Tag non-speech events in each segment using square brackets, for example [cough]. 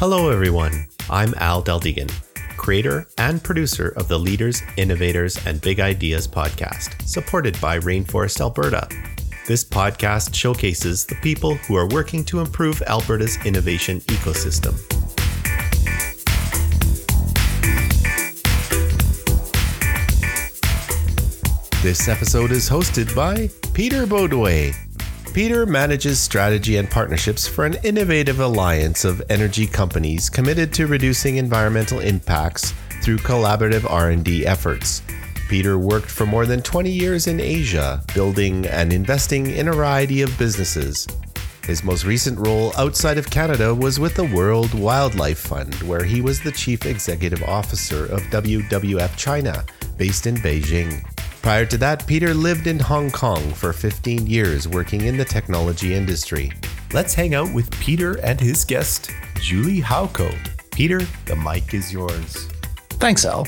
Hello, everyone. I'm Al Deldegan, creator and producer of the Leaders, Innovators, and Big Ideas podcast, supported by Rainforest Alberta. This podcast showcases the people who are working to improve Alberta's innovation ecosystem. This episode is hosted by Peter Beaudoin, Peter manages strategy and partnerships for an innovative alliance of energy companies committed to reducing environmental impacts through collaborative R&D efforts. Peter worked for more than 20 years in Asia, building and investing in a variety of businesses. His most recent role outside of Canada was with the World Wildlife Fund, where he was the chief executive officer of WWF China, based in Beijing. Prior to that, Peter lived in Hong Kong for 15 years working in the technology industry. Let's hang out with Peter and his guest, Julie Hawco. Peter, the mic is yours. Thanks, Al.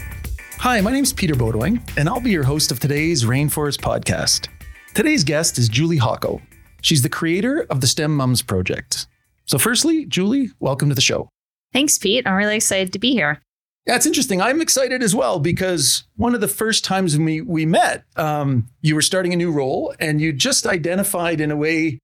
Hi, my name is Peter Beaudoin, and I'll be your host of today's Rainforest podcast. Today's guest is Julie Hawco. She's the creator of the STEM Moms Project. So, firstly, Julie, welcome to the show. Thanks, Pete. I'm really excited to be here. It's interesting. I'm excited as well because one of the first times we we met, um, you were starting a new role, and you just identified in a way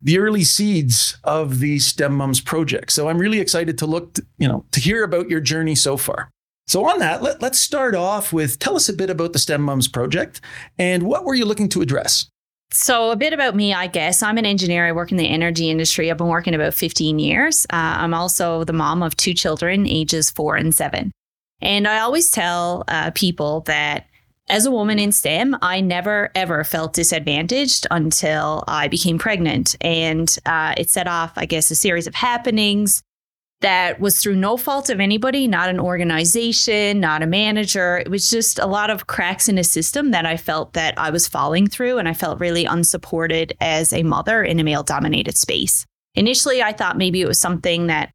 the early seeds of the STEM Moms project. So I'm really excited to look, to, you know, to hear about your journey so far. So on that, let, let's start off with tell us a bit about the STEM Moms project and what were you looking to address? So, a bit about me, I guess. I'm an engineer. I work in the energy industry. I've been working about 15 years. Uh, I'm also the mom of two children, ages four and seven. And I always tell uh, people that as a woman in STEM, I never ever felt disadvantaged until I became pregnant. And uh, it set off, I guess, a series of happenings that was through no fault of anybody, not an organization, not a manager. It was just a lot of cracks in a system that I felt that I was falling through. And I felt really unsupported as a mother in a male dominated space. Initially, I thought maybe it was something that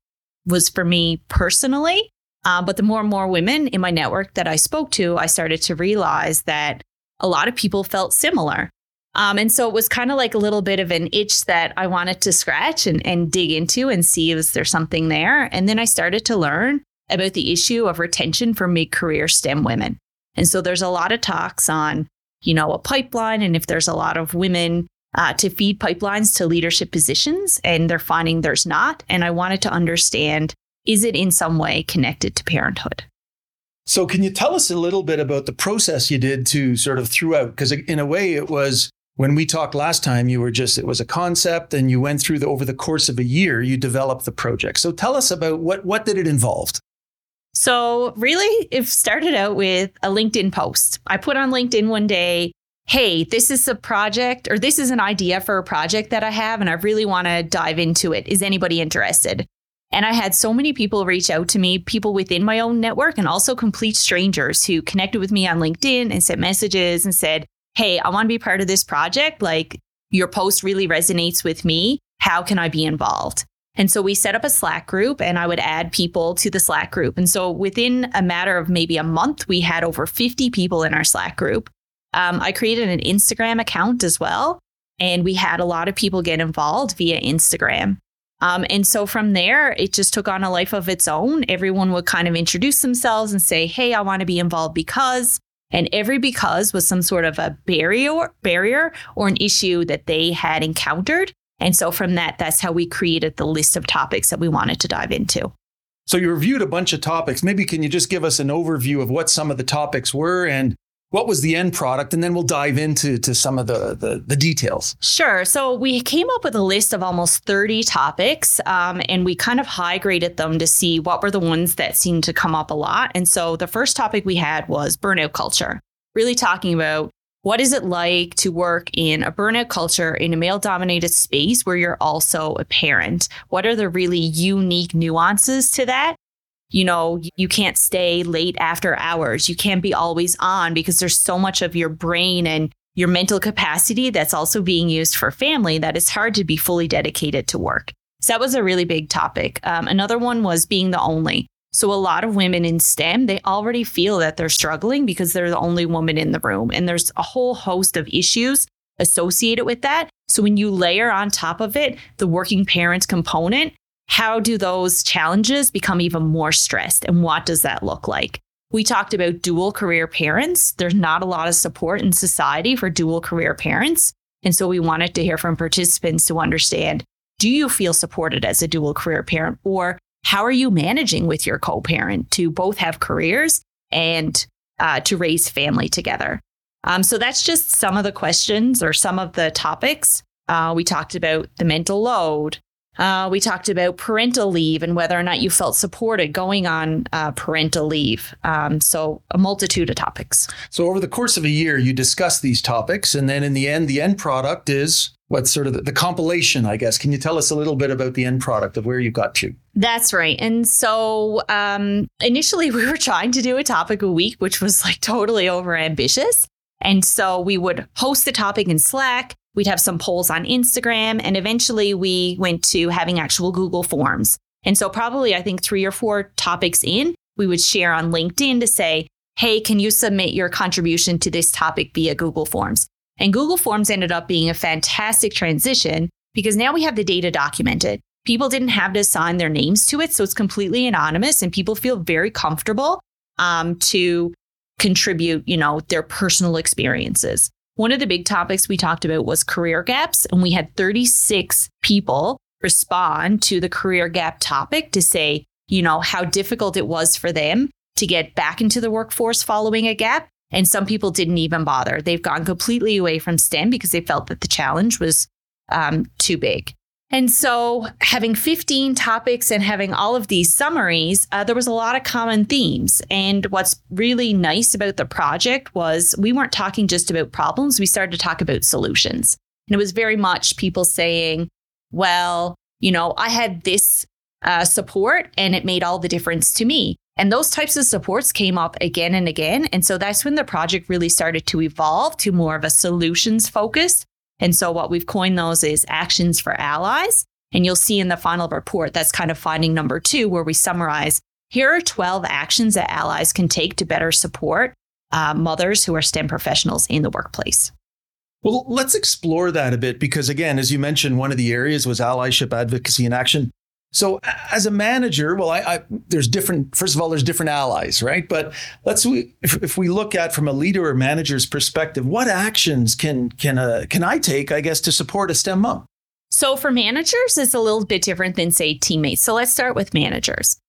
was for me personally. Uh, but the more and more women in my network that I spoke to, I started to realize that a lot of people felt similar. Um, and so it was kind of like a little bit of an itch that I wanted to scratch and, and dig into and see is there something there. And then I started to learn about the issue of retention for mid career STEM women. And so there's a lot of talks on, you know, a pipeline and if there's a lot of women uh, to feed pipelines to leadership positions and they're finding there's not. And I wanted to understand is it in some way connected to parenthood? So, can you tell us a little bit about the process you did to sort of throughout? Because, in a way, it was when we talked last time, you were just, it was a concept and you went through the, over the course of a year, you developed the project. So, tell us about what, what did it involve? So, really, it started out with a LinkedIn post. I put on LinkedIn one day, hey, this is a project or this is an idea for a project that I have, and I really want to dive into it. Is anybody interested? And I had so many people reach out to me, people within my own network and also complete strangers who connected with me on LinkedIn and sent messages and said, Hey, I want to be part of this project. Like your post really resonates with me. How can I be involved? And so we set up a Slack group and I would add people to the Slack group. And so within a matter of maybe a month, we had over 50 people in our Slack group. Um, I created an Instagram account as well. And we had a lot of people get involved via Instagram. Um, and so from there, it just took on a life of its own. Everyone would kind of introduce themselves and say, Hey, I want to be involved because. And every because was some sort of a barrier, barrier or an issue that they had encountered. And so from that, that's how we created the list of topics that we wanted to dive into. So you reviewed a bunch of topics. Maybe can you just give us an overview of what some of the topics were and what was the end product and then we'll dive into to some of the, the, the details sure so we came up with a list of almost 30 topics um, and we kind of high graded them to see what were the ones that seemed to come up a lot and so the first topic we had was burnout culture really talking about what is it like to work in a burnout culture in a male dominated space where you're also a parent? What are the really unique nuances to that? You know, you can't stay late after hours. You can't be always on because there's so much of your brain and your mental capacity that's also being used for family that it's hard to be fully dedicated to work. So that was a really big topic. Um, another one was being the only. So a lot of women in STEM, they already feel that they're struggling because they're the only woman in the room. And there's a whole host of issues associated with that. So when you layer on top of it the working parent component, how do those challenges become even more stressed? And what does that look like? We talked about dual career parents. There's not a lot of support in society for dual career parents. And so we wanted to hear from participants to understand do you feel supported as a dual career parent? Or how are you managing with your co parent to both have careers and uh, to raise family together? Um, so that's just some of the questions or some of the topics. Uh, we talked about the mental load, uh, we talked about parental leave and whether or not you felt supported going on uh, parental leave. Um, so, a multitude of topics. So, over the course of a year, you discuss these topics. And then in the end, the end product is what's sort of the, the compilation, I guess. Can you tell us a little bit about the end product of where you got to? That's right. And so, um, initially, [laughs] we were trying to do a topic a week, which was like totally over ambitious. And so, we would host the topic in Slack We'd have some polls on Instagram, and eventually we went to having actual Google Forms. And so, probably, I think three or four topics in, we would share on LinkedIn to say, hey, can you submit your contribution to this topic via Google Forms? And Google Forms ended up being a fantastic transition because now we have the data documented. People didn't have to assign their names to it, so it's completely anonymous, and people feel very comfortable um, to contribute, you know, their personal experiences. One of the big topics we talked about was career gaps, and we had 36 people respond to the career gap topic to say, you know, how difficult it was for them to get back into the workforce following a gap. And some people didn't even bother. They've gone completely away from STEM because they felt that the challenge was um, too big. And so, having 15 topics and having all of these summaries, uh, there was a lot of common themes. And what's really nice about the project was we weren't talking just about problems, we started to talk about solutions. And it was very much people saying, well, you know, I had this uh, support and it made all the difference to me. And those types of supports came up again and again. And so that's when the project really started to evolve to more of a solutions focus and so what we've coined those is actions for allies. And you'll see in the final report, that's kind of finding number two, where we summarize here are 12 actions that allies can take to better support uh, mothers who are STEM professionals in the workplace. Well, let's explore that a bit because, again, as you mentioned, one of the areas was allyship, advocacy, and action. So, as a manager, well, I, I, there's different. First of all, there's different allies, right? But let's if, if we look at from a leader or manager's perspective, what actions can can uh, can I take, I guess, to support a STEM mom? So, for managers, it's a little bit different than say teammates. So, let's start with managers.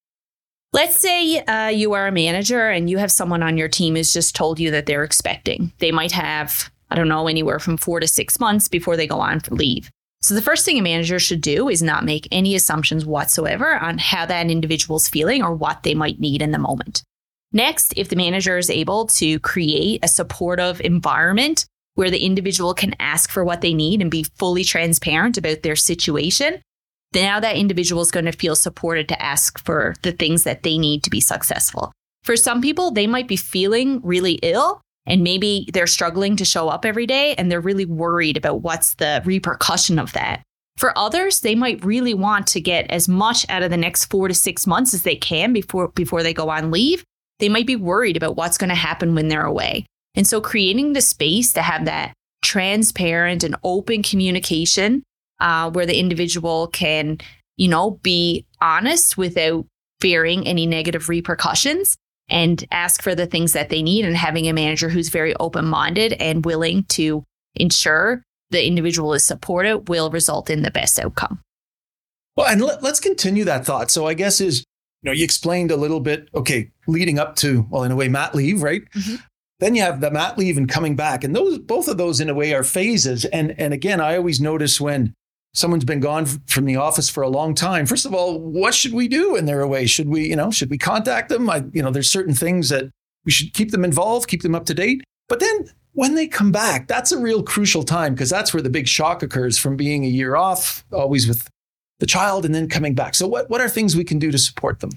Let's say uh, you are a manager and you have someone on your team who's just told you that they're expecting. They might have, I don't know, anywhere from four to six months before they go on for leave. So, the first thing a manager should do is not make any assumptions whatsoever on how that individual's feeling or what they might need in the moment. Next, if the manager is able to create a supportive environment where the individual can ask for what they need and be fully transparent about their situation, then now that individual is going to feel supported to ask for the things that they need to be successful. For some people, they might be feeling really ill and maybe they're struggling to show up every day and they're really worried about what's the repercussion of that. For others, they might really want to get as much out of the next 4 to 6 months as they can before before they go on leave. They might be worried about what's going to happen when they're away. And so creating the space to have that transparent and open communication uh, where the individual can, you know, be honest without fearing any negative repercussions and ask for the things that they need and having a manager who's very open minded and willing to ensure the individual is supported will result in the best outcome. Well, and let, us continue that thought. So I guess is, you know, you explained a little bit, okay, leading up to, well, in a way, mat leave, right? Mm-hmm. Then you have the mat leave and coming back. And those both of those in a way are phases. And and again, I always notice when someone's been gone from the office for a long time. First of all, what should we do when they're away? Should we, you know, should we contact them? I, you know, there's certain things that we should keep them involved, keep them up to date. But then when they come back, that's a real crucial time because that's where the big shock occurs from being a year off, always with the child, and then coming back. So, what, what are things we can do to support them?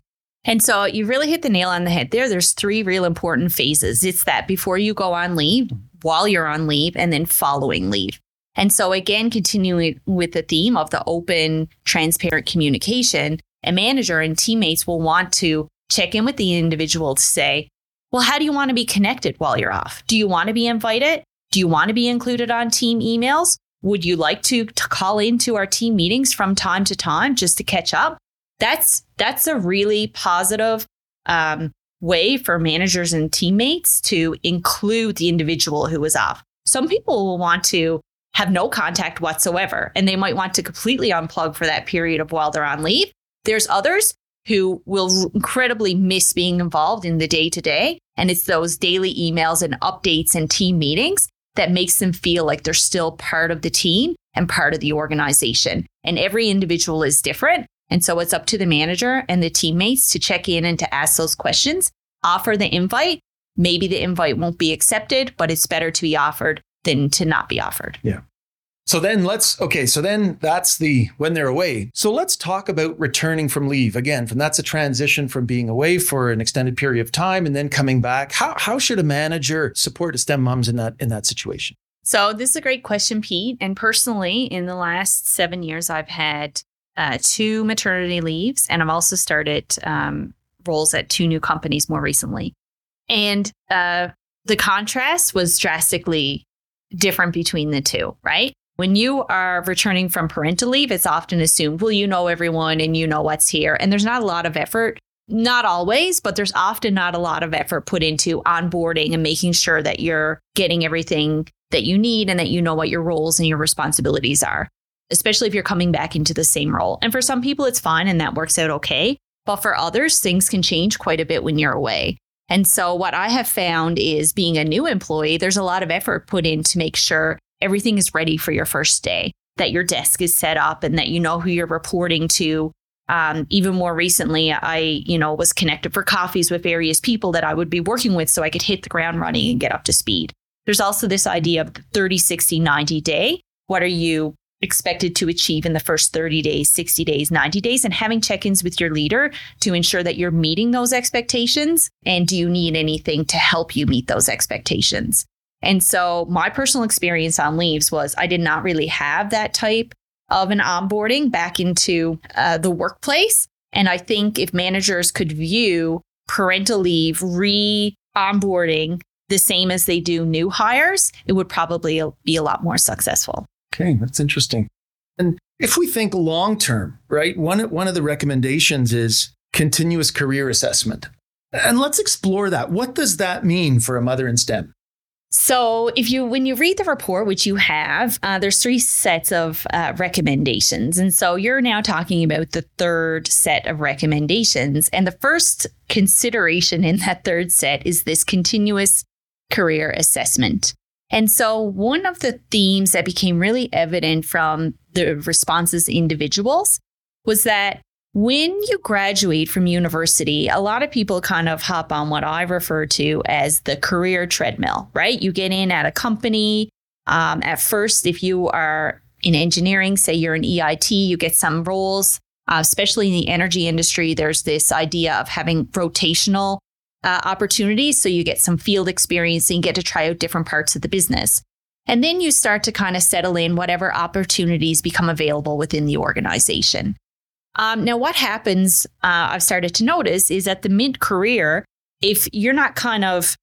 And so you really hit the nail on the head there. There's three real important phases. It's that before you go on leave, while you're on leave, and then following leave. And so, again, continuing with the theme of the open, transparent communication, a manager and teammates will want to check in with the individual to say, well, how do you want to be connected while you're off? Do you want to be invited? Do you want to be included on team emails? Would you like to, to call into our team meetings from time to time just to catch up? that's that's a really positive um, way for managers and teammates to include the individual who was off. Some people will want to have no contact whatsoever, and they might want to completely unplug for that period of while they're on leave. There's others who will incredibly miss being involved in the day to day. And it's those daily emails and updates and team meetings that makes them feel like they're still part of the team and part of the organization. And every individual is different. And so it's up to the manager and the teammates to check in and to ask those questions, offer the invite. Maybe the invite won't be accepted, but it's better to be offered than to not be offered. Yeah. So then let's okay, so then that's the when they're away. So let's talk about returning from leave. Again, from that's a transition from being away for an extended period of time and then coming back. How how should a manager support a STEM moms in that in that situation? So this is a great question, Pete. And personally, in the last seven years, I've had uh, two maternity leaves, and I've also started um, roles at two new companies more recently. And uh, the contrast was drastically different between the two, right? When you are returning from parental leave, it's often assumed, well, you know everyone and you know what's here. And there's not a lot of effort, not always, but there's often not a lot of effort put into onboarding and making sure that you're getting everything that you need and that you know what your roles and your responsibilities are, especially if you're coming back into the same role. And for some people, it's fine and that works out okay. But for others, things can change quite a bit when you're away. And so, what I have found is being a new employee, there's a lot of effort put in to make sure everything is ready for your first day, that your desk is set up and that you know who you're reporting to. Um, even more recently, I, you know, was connected for coffees with various people that I would be working with so I could hit the ground running and get up to speed. There's also this idea of the 30, 60, 90 day. What are you expected to achieve in the first 30 days, 60 days, 90 days, and having check ins with your leader to ensure that you're meeting those expectations. And do you need anything to help you meet those expectations? And so my personal experience on leaves was I did not really have that type of an onboarding back into uh, the workplace. And I think if managers could view parental leave re onboarding the same as they do new hires, it would probably be a lot more successful. Okay, that's interesting. And if we think long term, right, one, one of the recommendations is continuous career assessment. And let's explore that. What does that mean for a mother in STEM? So, if you when you read the report, which you have, uh, there's three sets of uh, recommendations, and so you're now talking about the third set of recommendations. And the first consideration in that third set is this continuous career assessment. And so, one of the themes that became really evident from the responses individuals was that when you graduate from university, a lot of people kind of hop on what I refer to as the career treadmill, right? You get in at a company. Um, at first, if you are in engineering, say you're an EIT, you get some roles, uh, especially in the energy industry. There's this idea of having rotational uh, opportunities. So you get some field experience and get to try out different parts of the business. And then you start to kind of settle in whatever opportunities become available within the organization. Um, now, what happens, uh, I've started to notice, is at the mid career, if you're not kind of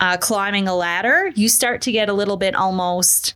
uh, climbing a ladder, you start to get a little bit almost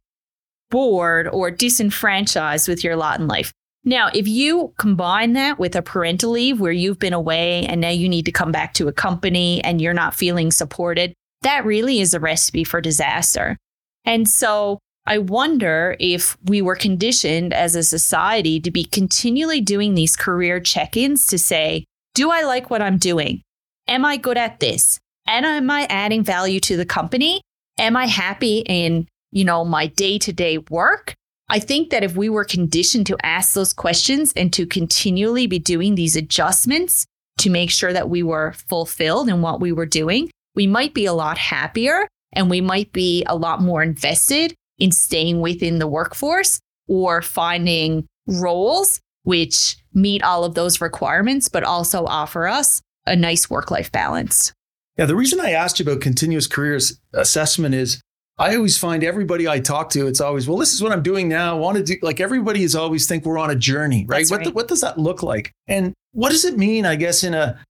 bored or disenfranchised with your lot in life. Now, if you combine that with a parental leave where you've been away and now you need to come back to a company and you're not feeling supported, that really is a recipe for disaster. And so I wonder if we were conditioned as a society to be continually doing these career check ins to say, do I like what I'm doing? Am I good at this? And am I adding value to the company? Am I happy in, you know, my day-to-day work? I think that if we were conditioned to ask those questions and to continually be doing these adjustments to make sure that we were fulfilled in what we were doing, we might be a lot happier and we might be a lot more invested in staying within the workforce or finding roles which meet all of those requirements, but also offer us a nice work life balance. Yeah, the reason I asked you about continuous careers assessment is I always find everybody I talk to, it's always, well, this is what I'm doing now. I want to do like everybody is always think we're on a journey, right? That's What, right. the- what does that look like? And what does it mean, I guess, in a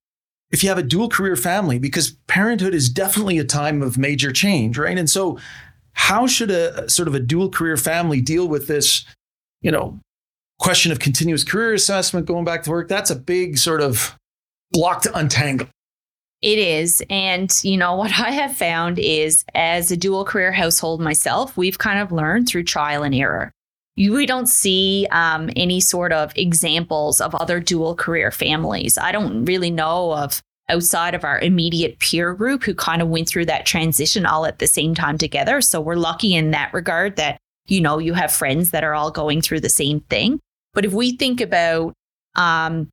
if you have a dual career family, because parenthood is definitely a time of major change, right? And so how should a sort of a dual career family deal with this, you know, question of continuous career assessment, going back to work, that's a big sort of block to untangle. It is. And, you know, [laughs] what I have found is as a dual career household myself, we've kind of learned through trial and error. We don't see um, any sort of examples of other dual career families. I don't really know of outside of our immediate peer group who kind of went through that transition all at the same time together. So we're lucky in that regard that, you know, you have friends that are all going through the same thing. But if we think about um,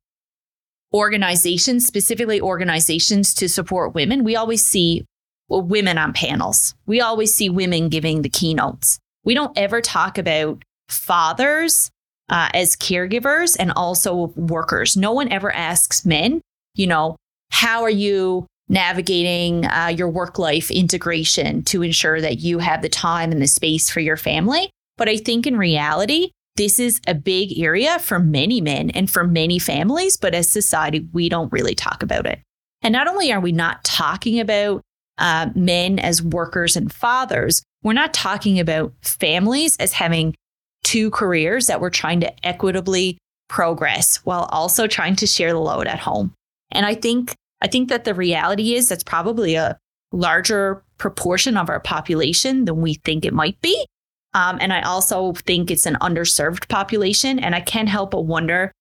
organizations, specifically organizations to support women, we always see women on panels. We always see women giving the keynotes. We don't ever talk about fathers uh, as caregivers and also workers. No one ever asks men, you know, how are you navigating uh, your work life integration to ensure that you have the time and the space for your family? But I think in reality, this is a big area for many men and for many families, but as society, we don't really talk about it. And not only are we not talking about uh, men as workers and fathers, we're not talking about families as having two careers that we're trying to equitably progress while also trying to share the load at home. And I think I think that the reality is that's probably a larger proportion of our population than we think it might be. Um, and I also think it's an underserved population. And I can't help but wonder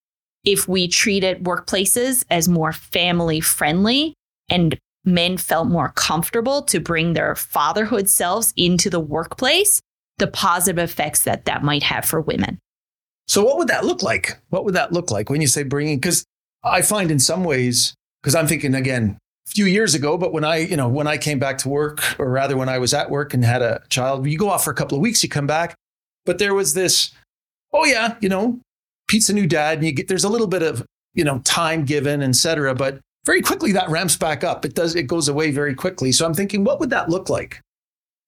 if we treated workplaces as more family friendly and men felt more comfortable to bring their fatherhood selves into the workplace, the positive effects that that might have for women. So, what would that look like? What would that look like when you say bringing? Because I find in some ways, because I'm thinking again, few years ago, but when I, you know, when I came back to work, or rather when I was at work and had a child, you go off for a couple of weeks, you come back. But there was this, oh yeah, you know, Pete's a new dad, and you get there's a little bit of, you know, time given, etc. But very quickly that ramps back up. It does, it goes away very quickly. So I'm thinking, what would that look like?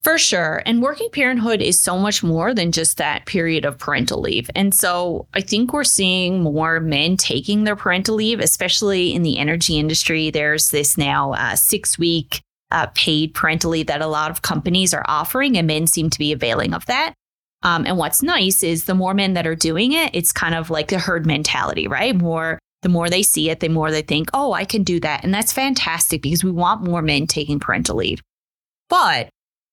For sure. And working parenthood is so much more than just that period of parental leave. And so I think we're seeing more men taking their parental leave, especially in the energy industry. There's this now uh, six week uh, paid parental leave that a lot of companies are offering, and men seem to be availing of that. Um, and what's nice is the more men that are doing it, it's kind of like the herd mentality, right? More the more they see it, the more they think, oh, I can do that. And that's fantastic because we want more men taking parental leave. But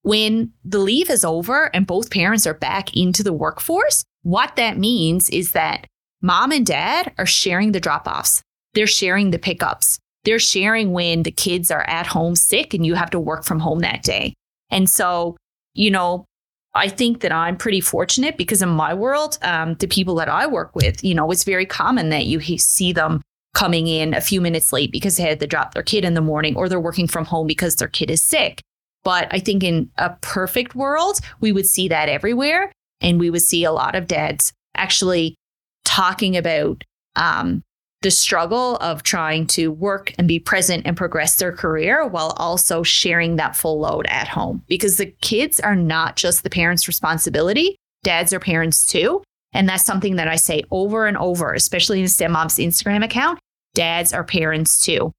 when the leave is over and both parents are back into the workforce, what that means is that mom and dad are sharing the drop offs, they're sharing the pickups, they're sharing when the kids are at home sick and you have to work from home that day. And so, you know, I think that I'm pretty fortunate because in my world, um, the people that I work with, you know, it's very common that you see them coming in a few minutes late because they had to drop their kid in the morning or they're working from home because their kid is sick. But I think in a perfect world, we would see that everywhere. And we would see a lot of dads actually talking about um, the struggle of trying to work and be present and progress their career while also sharing that full load at home. Because the kids are not just the parents' responsibility, dads are parents too. And that's something that I say over and over, especially in STEM Mom's Instagram account. Dads are parents too.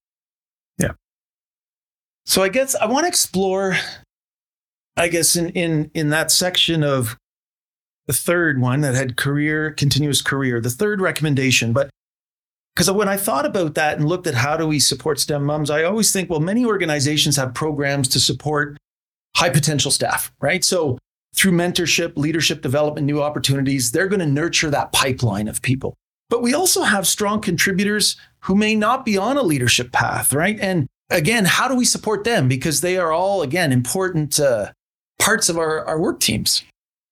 So I guess I want to explore, I guess, in in in that section of the third one that had career, continuous career, the third recommendation. But because when I thought about that and looked at how do we support STEM moms, I always think, well, many organizations have programs to support high potential staff, right? So through mentorship, leadership development, new opportunities, they're going to nurture that pipeline of people. But we also have strong contributors who may not be on a leadership path, right? And again, how do we support them? Because they are all, again, important uh, parts of our, our work teams.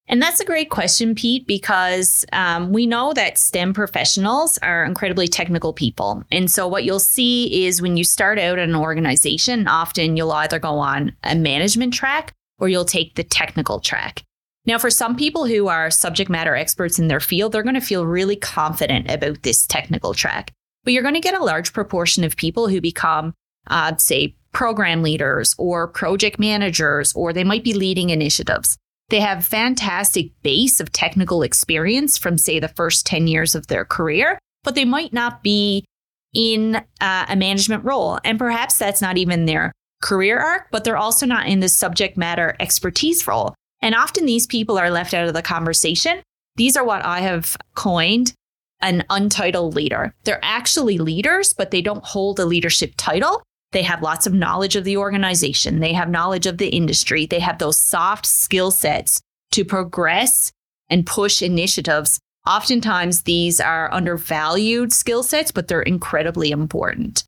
And that's a great question, Pete, because um, we know that STEM professionals are incredibly technical people. And so, what you'll see is when you start out an organization, often you'll either go on a management track or you'll take the technical track. Now, for some people who are subject matter experts in their field, they're going to feel really confident about this technical track. But you're going to get a large proportion of people who become uh, say, program leaders or project managers, or they might be leading initiatives. They have fantastic base of technical experience from, say, the first 10 years of their career, but they might not be in uh, a management role. And perhaps that's not even their career arc, but they're also not in the subject matter expertise role. And often these people are left out of the conversation. These are what I have coined an untitled leader. They're actually leaders, but they don't hold a leadership title. They have lots of knowledge of the organization, they have knowledge of the industry, they have those soft skill sets to progress and push initiatives. Oftentimes, these are undervalued skill sets, but they're incredibly important.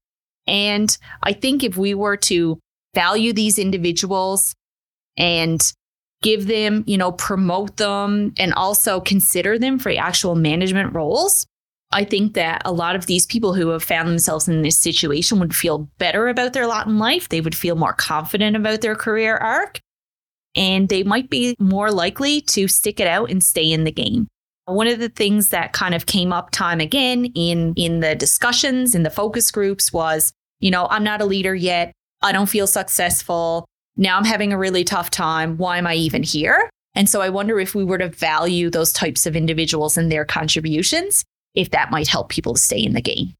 And I think if we were to value these individuals and give them, you know, promote them and also consider them for actual management roles, I think that a lot of these people who have found themselves in this situation would feel better about their lot in life. They would feel more confident about their career arc and they might be more likely to stick it out and stay in the game. One of the things that kind of came up time again in in the discussions in the focus groups was, you know, I'm not a leader yet. I don't feel successful. Now I'm having a really tough time. Why am I even here? And so I wonder if we were to value those types of individuals and their contributions, if that might help people to stay in the game.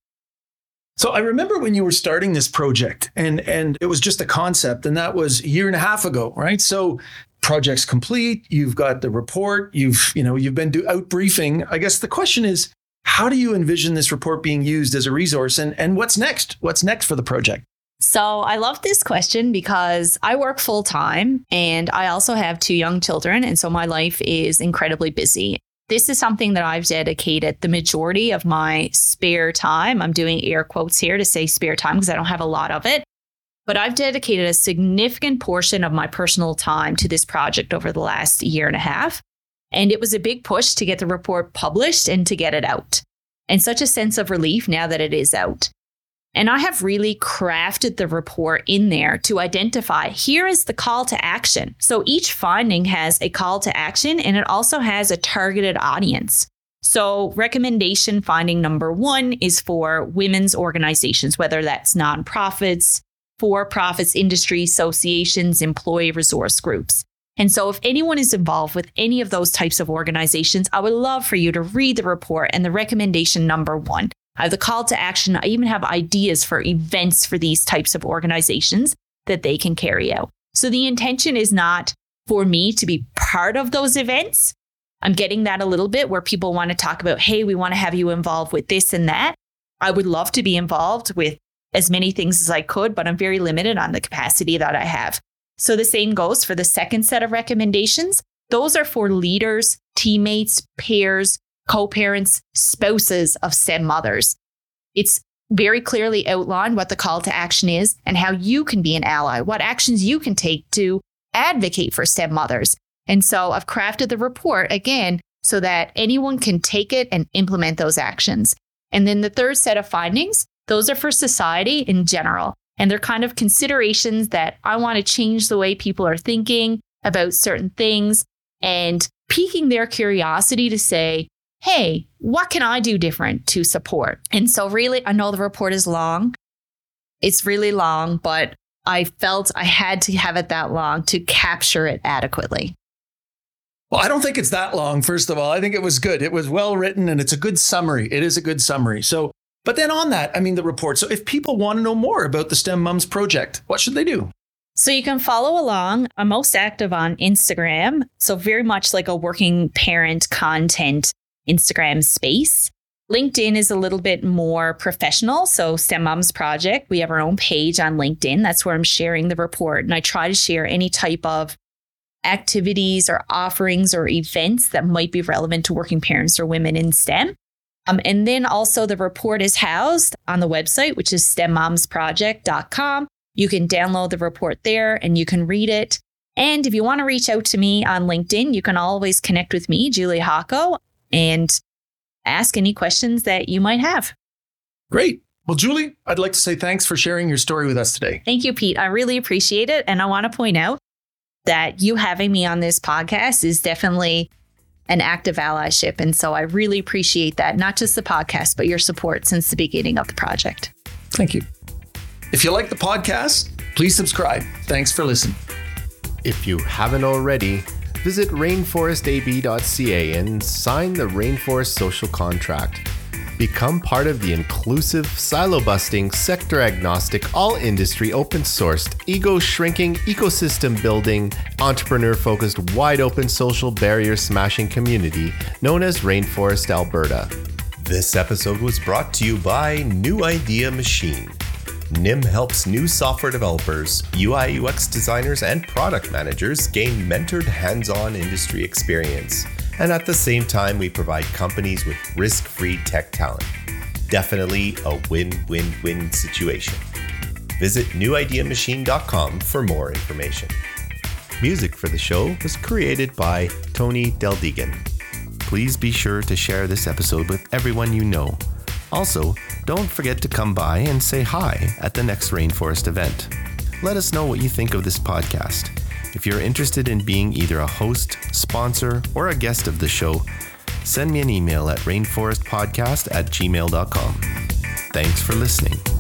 So I remember when you were starting this project and and it was just a concept and that was a year and a half ago, right? So project's complete, you've got the report, you've, you know, you've been do, out briefing. I guess the question is how do you envision this report being used as a resource and and what's next? What's next for the project? So I love this question because I work full time and I also have two young children. And so my life is incredibly busy. This is something that I've dedicated the majority of my spare time. I'm doing air quotes here to say spare time because I don't have a lot of it. But I've dedicated a significant portion of my personal time to this project over the last year and a half. And it was a big push to get the report published and to get it out. And such a sense of relief now that it is out. And I have really crafted the report in there to identify here is the call to action. So each finding has a call to action and it also has a targeted audience. So, recommendation finding number one is for women's organizations, whether that's nonprofits, for profits, industry associations, employee resource groups. And so, if anyone is involved with any of those types of organizations, I would love for you to read the report and the recommendation number one. I have the call to action. I even have ideas for events for these types of organizations that they can carry out. So the intention is not for me to be part of those events. I'm getting that a little bit where people want to talk about, hey, we want to have you involved with this and that. I would love to be involved with as many things as I could, but I'm very limited on the capacity that I have. So the same goes for the second set of recommendations. Those are for leaders, teammates, peers, co parents, spouses of STEM mothers. It's very clearly outlined what the call to action is and how you can be an ally, what actions you can take to advocate for STEM mothers. And so I've crafted the report again so that anyone can take it and implement those actions. And then the third set of findings, those are for society in general. And they're kind of considerations that I want to change the way people are thinking about certain things and piquing their curiosity to say, hey, what can I do different to support? And so, really, I know the report is long. It's really long, but I felt I had to have it that long to capture it adequately. Well, I don't think it's that long, first of all. I think it was good. It was well written and it's a good summary. It is a good summary. So, but then on that, I mean, the report. So, if people want to know more about the STEM Moms project, what should they do? So you can follow along. I'm most active on Instagram. So very much like a working parent content Instagram space. LinkedIn is a little bit more professional. So, STEM Moms Project, we have our own page on LinkedIn. That's where I'm sharing the report. And I try to share any type of activities or offerings or events that might be relevant to working parents or women in STEM. Um, and then also, the report is housed on the website, which is stemmomsproject.com. You can download the report there and you can read it. And if you want to reach out to me on LinkedIn, you can always connect with me, Julie Hawco and ask any questions that you might have. Great. Well, Julie, I'd like to say thanks for sharing your story with us today. Thank you, Pete. I really appreciate it. And I want to point out that you having me on this podcast is definitely an act of allyship. And so I really appreciate that, not just the podcast, but your support since the beginning of the project. Thank you. If you like the podcast, please subscribe. Thanks for listening. If you haven't already, visit rainforestab.ca and sign the Rainforest Social Contract. Become part of the inclusive, silo busting, sector agnostic, all industry open sourced, ego shrinking, ecosystem building, entrepreneur focused, wide open social barrier smashing community known as Rainforest Alberta. This episode was brought to you by New Idea Machine. NIM helps new software developers, UI UX designers, and product managers gain mentored hands on industry experience. And at the same time, we provide companies with risk free tech talent. Definitely a win win win situation. Visit newideamachine.com for more information. Music for the show was created by Tony Deldegan. Please be sure to share this episode with everyone you know. Also, don't forget to come by and say hi at the next Rainforest event. Let us know what you think of this podcast. If you're interested in being either a host, sponsor, or a guest of the show, send me an email at rainforestpodcast at gmail.com. Thanks for listening.